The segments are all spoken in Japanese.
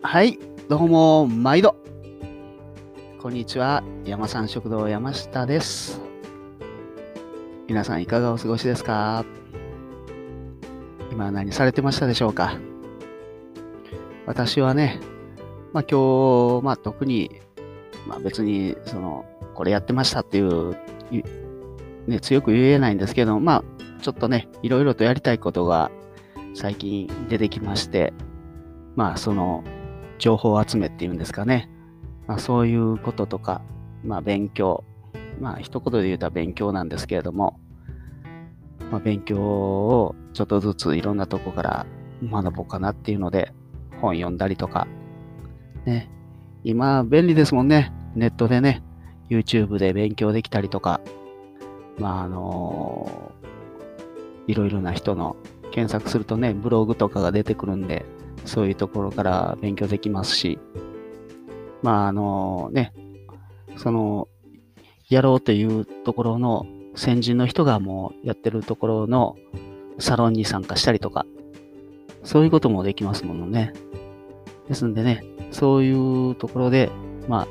はい、どうも、毎度。こんにちは、山さん食堂山下です。皆さんいかがお過ごしですか？今何されてましたでしょうか？私はね、まあ今日、まあ特に、まあ別に、その、これやってましたっていう、ね、強く言えないんですけど、まあちょっとね、いろいろとやりたいことが最近出てきまして、まあその、情報集めっていうんですかね。まあ、そういうこととか、まあ、勉強。まあ、一言で言うと勉強なんですけれども、まあ、勉強をちょっとずついろんなとこから学ぼうかなっていうので、本読んだりとか、ね。今、便利ですもんね。ネットでね、YouTube で勉強できたりとか、まあ、あのいろいろな人の検索するとね、ブログとかが出てくるんで、そういうところから勉強できますし、まああのね、その、やろうというところの先人の人がもうやってるところのサロンに参加したりとか、そういうこともできますものね。ですんでね、そういうところで、まあ、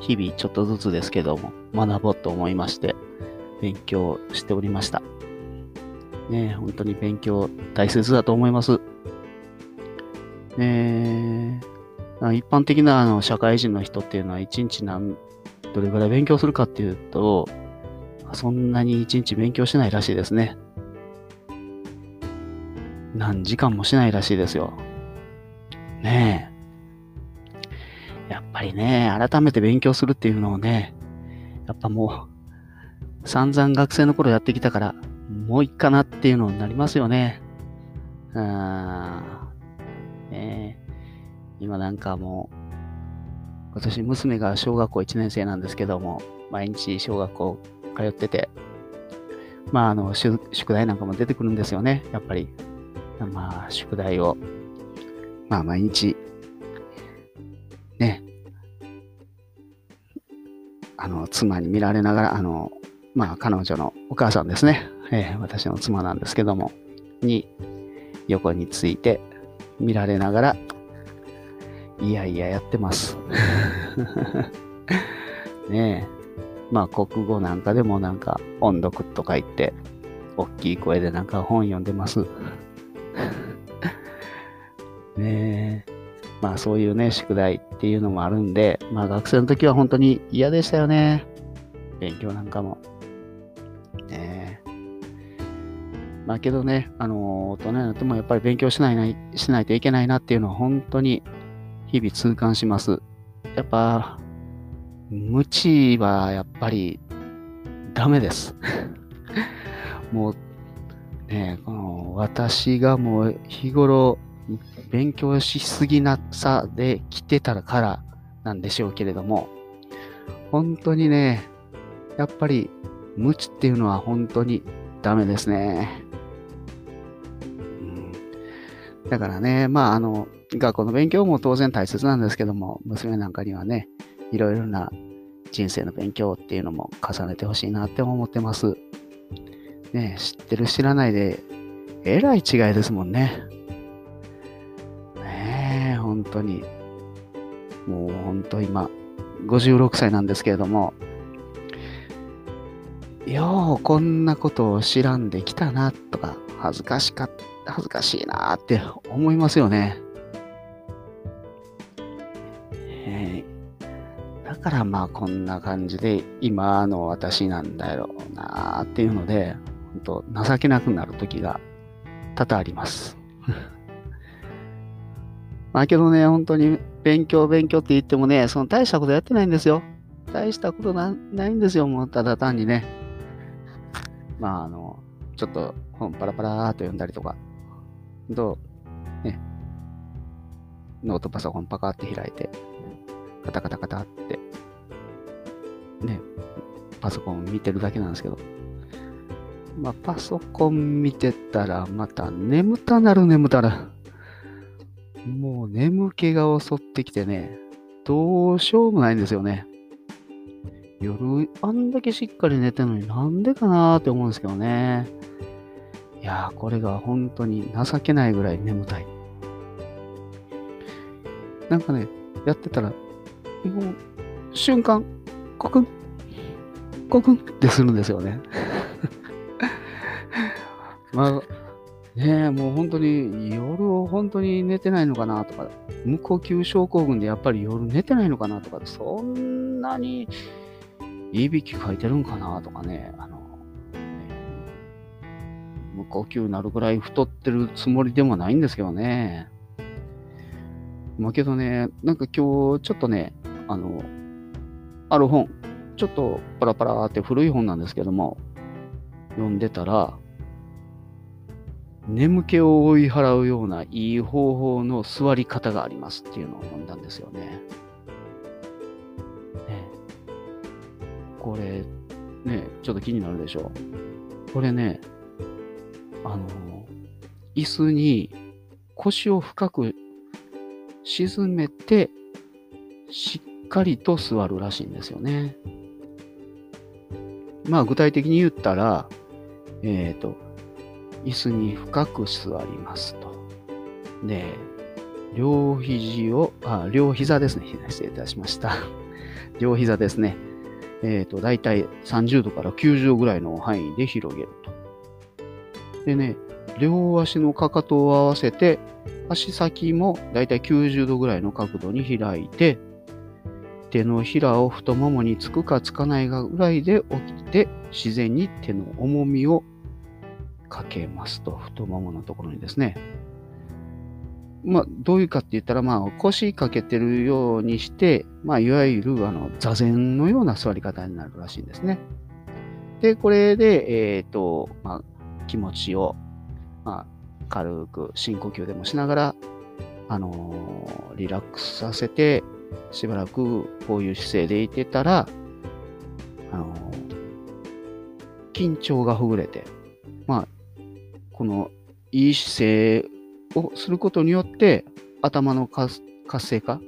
日々ちょっとずつですけども、学ぼうと思いまして、勉強しておりました。ね本当に勉強大切だと思います。ねえ、一般的なあの社会人の人っていうのは一日何、どれぐらい勉強するかっていうと、そんなに一日勉強しないらしいですね。何時間もしないらしいですよ。ねえ。やっぱりね、改めて勉強するっていうのをね、やっぱもう、散々学生の頃やってきたから、もういっかなっていうのになりますよね。うーん。ね今なんかもう、今年娘が小学校1年生なんですけども、毎日小学校通ってて、まああの、宿題なんかも出てくるんですよね、やっぱり。まあ、宿題を、まあ毎日、ね、あの、妻に見られながら、あの、まあ彼女のお母さんですね、えー、私の妻なんですけども、に、横について、見られながら、いやいややってます。ねえ。まあ国語なんかでもなんか音読とか言って、大きい声でなんか本読んでます。ねえ。まあそういうね、宿題っていうのもあるんで、まあ学生の時は本当に嫌でしたよね。勉強なんかも。まあけどね、あの大人になってもやっぱり勉強しないないしないといけないなっていうのは本当に日々痛感します。やっぱ、無知はやっぱりダメです。もうね、この私がもう日頃勉強しすぎなさで来てたからなんでしょうけれども、本当にね、やっぱり無知っていうのは本当にダメですね。だからね、まああの、学校の勉強も当然大切なんですけども、娘なんかにはね、いろいろな人生の勉強っていうのも重ねてほしいなって思ってます。ね知ってる知らないで、えらい違いですもんね。ねえ、本当に。もう本当今、56歳なんですけれども、ようこんなことを知らんできたなとか、恥ずかしかった、恥ずかしいなって思いますよね。えー、だからまあこんな感じで今の私なんだろうなっていうので、本当情けなくなる時が多々あります。まあけどね、本当に勉強勉強って言ってもね、その大したことやってないんですよ。大したことなないんですよ、もうただ単にね。まああの、ちょっと本パラパラーっと読んだりとか、と、ね、ノートパソコンパカって開いて、カタカタカタって、ね、パソコン見てるだけなんですけど、まあ、パソコン見てたら、また眠たなる眠たら。もう眠気が襲ってきてね、どうしようもないんですよね。夜、あんだけしっかり寝てるのになんでかなーって思うんですけどね。いや、これが本当に情けないぐらい眠たい。なんかね、やってたら、もう、瞬間、コクン、コクンってするんですよね。まあ、ねえ、もう本当に夜を本当に寝てないのかなとか、無呼吸症候群でやっぱり夜寝てないのかなとか、そんなにいびきかいてるんかなとかね、あの、呼吸になるぐらい太ってるつもりでもないんですけどね。まあけどね、なんか今日ちょっとね、あの、ある本、ちょっとパラパラって古い本なんですけども、読んでたら、眠気を追い払うようないい方法の座り方がありますっていうのを読んだんですよね。ねこれ、ね、ちょっと気になるでしょう。これね、あの、椅子に腰を深く沈めて、しっかりと座るらしいんですよね。まあ具体的に言ったら、えっ、ー、と、椅子に深く座りますと。で、両肘を、あ、両膝ですね。失礼いたしました。両膝ですね。えっ、ー、と、だいたい30度から90度ぐらいの範囲で広げると。でね、両足のかかとを合わせて、足先もだいたい90度ぐらいの角度に開いて、手のひらを太ももにつくかつかないがぐらいで起きて、自然に手の重みをかけますと、太もものところにですね。まあ、どういうかって言ったら、まあ、腰かけてるようにして、まあ、いわゆる、あの、座禅のような座り方になるらしいんですね。で、これで、えっ、ー、と、まあ、気持ちを、まあ、軽く深呼吸でもしながら、あのー、リラックスさせて、しばらくこういう姿勢でいてたら、あのー、緊張がほぐれて、まあ、このいい姿勢をすることによって、頭の活性化、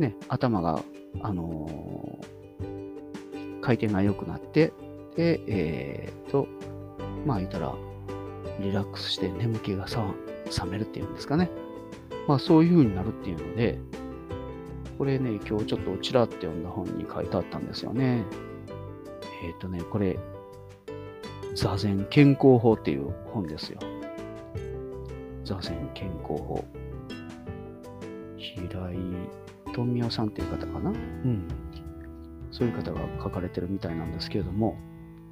ね、頭が、あのー、回転が良くなって、で、えー、と、まあ言ったら、リラックスして眠気がさ冷めるっていうんですかね。まあそういう風になるっていうので、これね、今日ちょっとちらって読んだ本に書いてあったんですよね。えっ、ー、とね、これ、座禅健康法っていう本ですよ。座禅健康法。平井富夫さんっていう方かな？うん。そういう方が書かれてるみたいなんですけれども、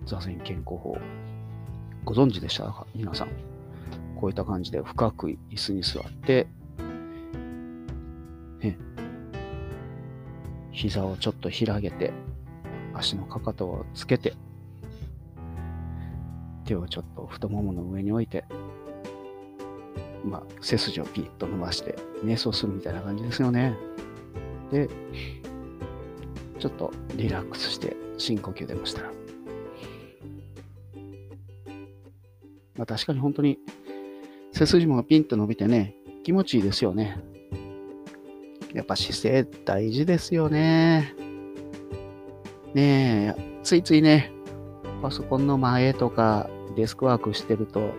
座禅健康法。ご存知でしたか？皆さん。こういった感じで深く椅子に座って、ね、膝をちょっと開げて、足のかかとをつけて、手をちょっと太ももの上に置いて、まあ、背筋をピッと伸ばして、瞑想するみたいな感じですよね。で、ちょっとリラックスして深呼吸でもしたら。まあ確かに本当に背筋もピンと伸びてね、気持ちいいですよね。やっぱ姿勢大事ですよね。ねえ、ついついね、パソコンの前とかデスクワークしてると、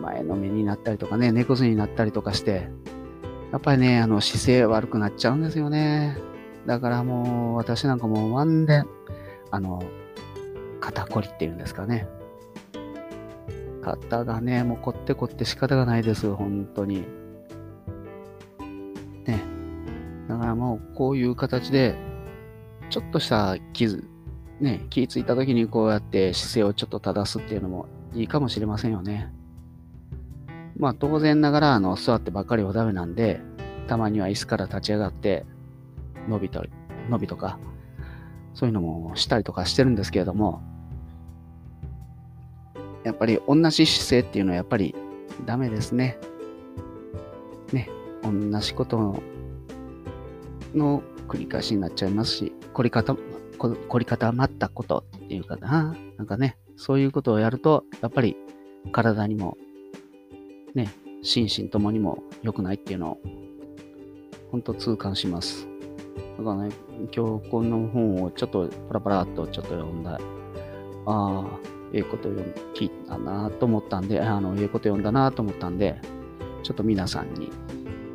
前のめになったりとかね、猫背になったりとかして、やっぱりね、あの姿勢悪くなっちゃうんですよね。だからもう私なんかもう万年、あの、肩こりっていうんですかね。肩がね、もうこってこって仕方がないです、本当に。ね。だからもうこういう形で、ちょっとした傷、ね、気ついた時にこうやって姿勢をちょっと正すっていうのもいいかもしれませんよね。まあ当然ながらあの座ってばっかりはダメなんで、たまには椅子から立ち上がって伸びたり、伸びとか、そういうのもしたりとかしてるんですけれども、やっぱり同じ姿勢っていうのはやっぱりダメですね。ね、同じことの繰り返しになっちゃいますし、凝り方凝り固まったことっていうかな、なんかね、そういうことをやると、やっぱり体にも、ね、心身ともにも良くないっていうのを、ほんと痛感します。だからね、今日この本をちょっとパラパラっとちょっと読んだ、ああ、ええこと読聞いたなと思ったんで、あの、ええこと読んだなと思ったんで、ちょっと皆さんに、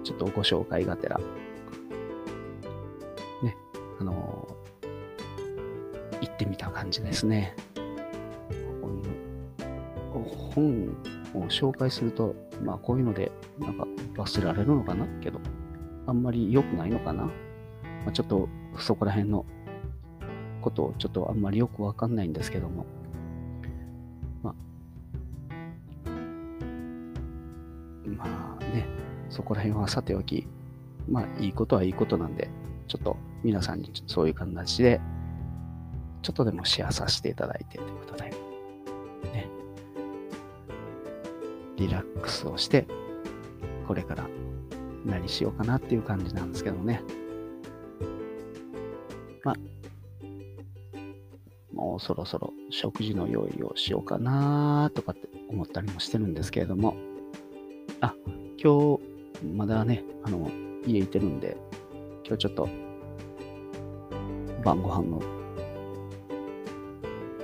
ちょっとご紹介がてらねあの、行ってみた感じですね。本を紹介すると、まあこういうので、なんか忘れられるのかな？けど、あんまり良くないのかな？まあ、ちょっとそこら辺のことをちょっとあんまりよくわかんないんですけども、そこら辺はさておき、まあいいことはいいことなんで、ちょっと皆さんにそういう形で、ちょっとでもシェアさせていただいてということで、ね、リラックスをして、これから何しようかなっていう感じなんですけどね。まあ、もうそろそろ食事の用意をしようかなとかって思ったりもしてるんですけれども、あ、今日、まだね、あの、家いてるんで、今日ちょっと、晩ご飯の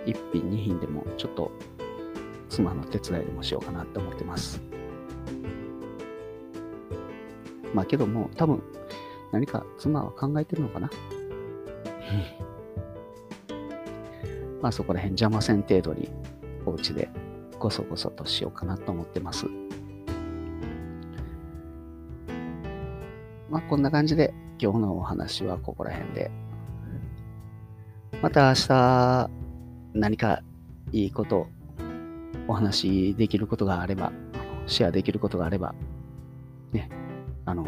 1品2品でもちょっと妻の手伝いでもしようかなって思ってます。まあけども多分何か妻は考えてるのかな？まあそこら辺邪魔せん程度にお家でごそごそとしようかなと思ってます。まあこんな感じで今日のお話はここら辺で。また明日何かいいこと、お話できることがあれば、シェアできることがあれば、ね、あの、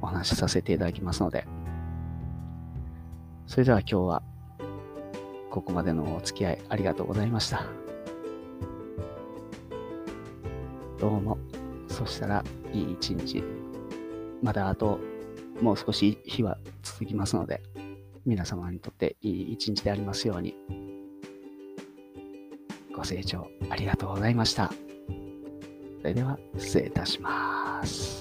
お話しさせていただきますので、それでは今日は、ここまでのお付き合いありがとうございました。どうも。そしたら、いい一日。まだあと、もう少し日は続きますので、皆様にとっていい一日でありますように。ご清聴ありがとうございました。それでは失礼いたします。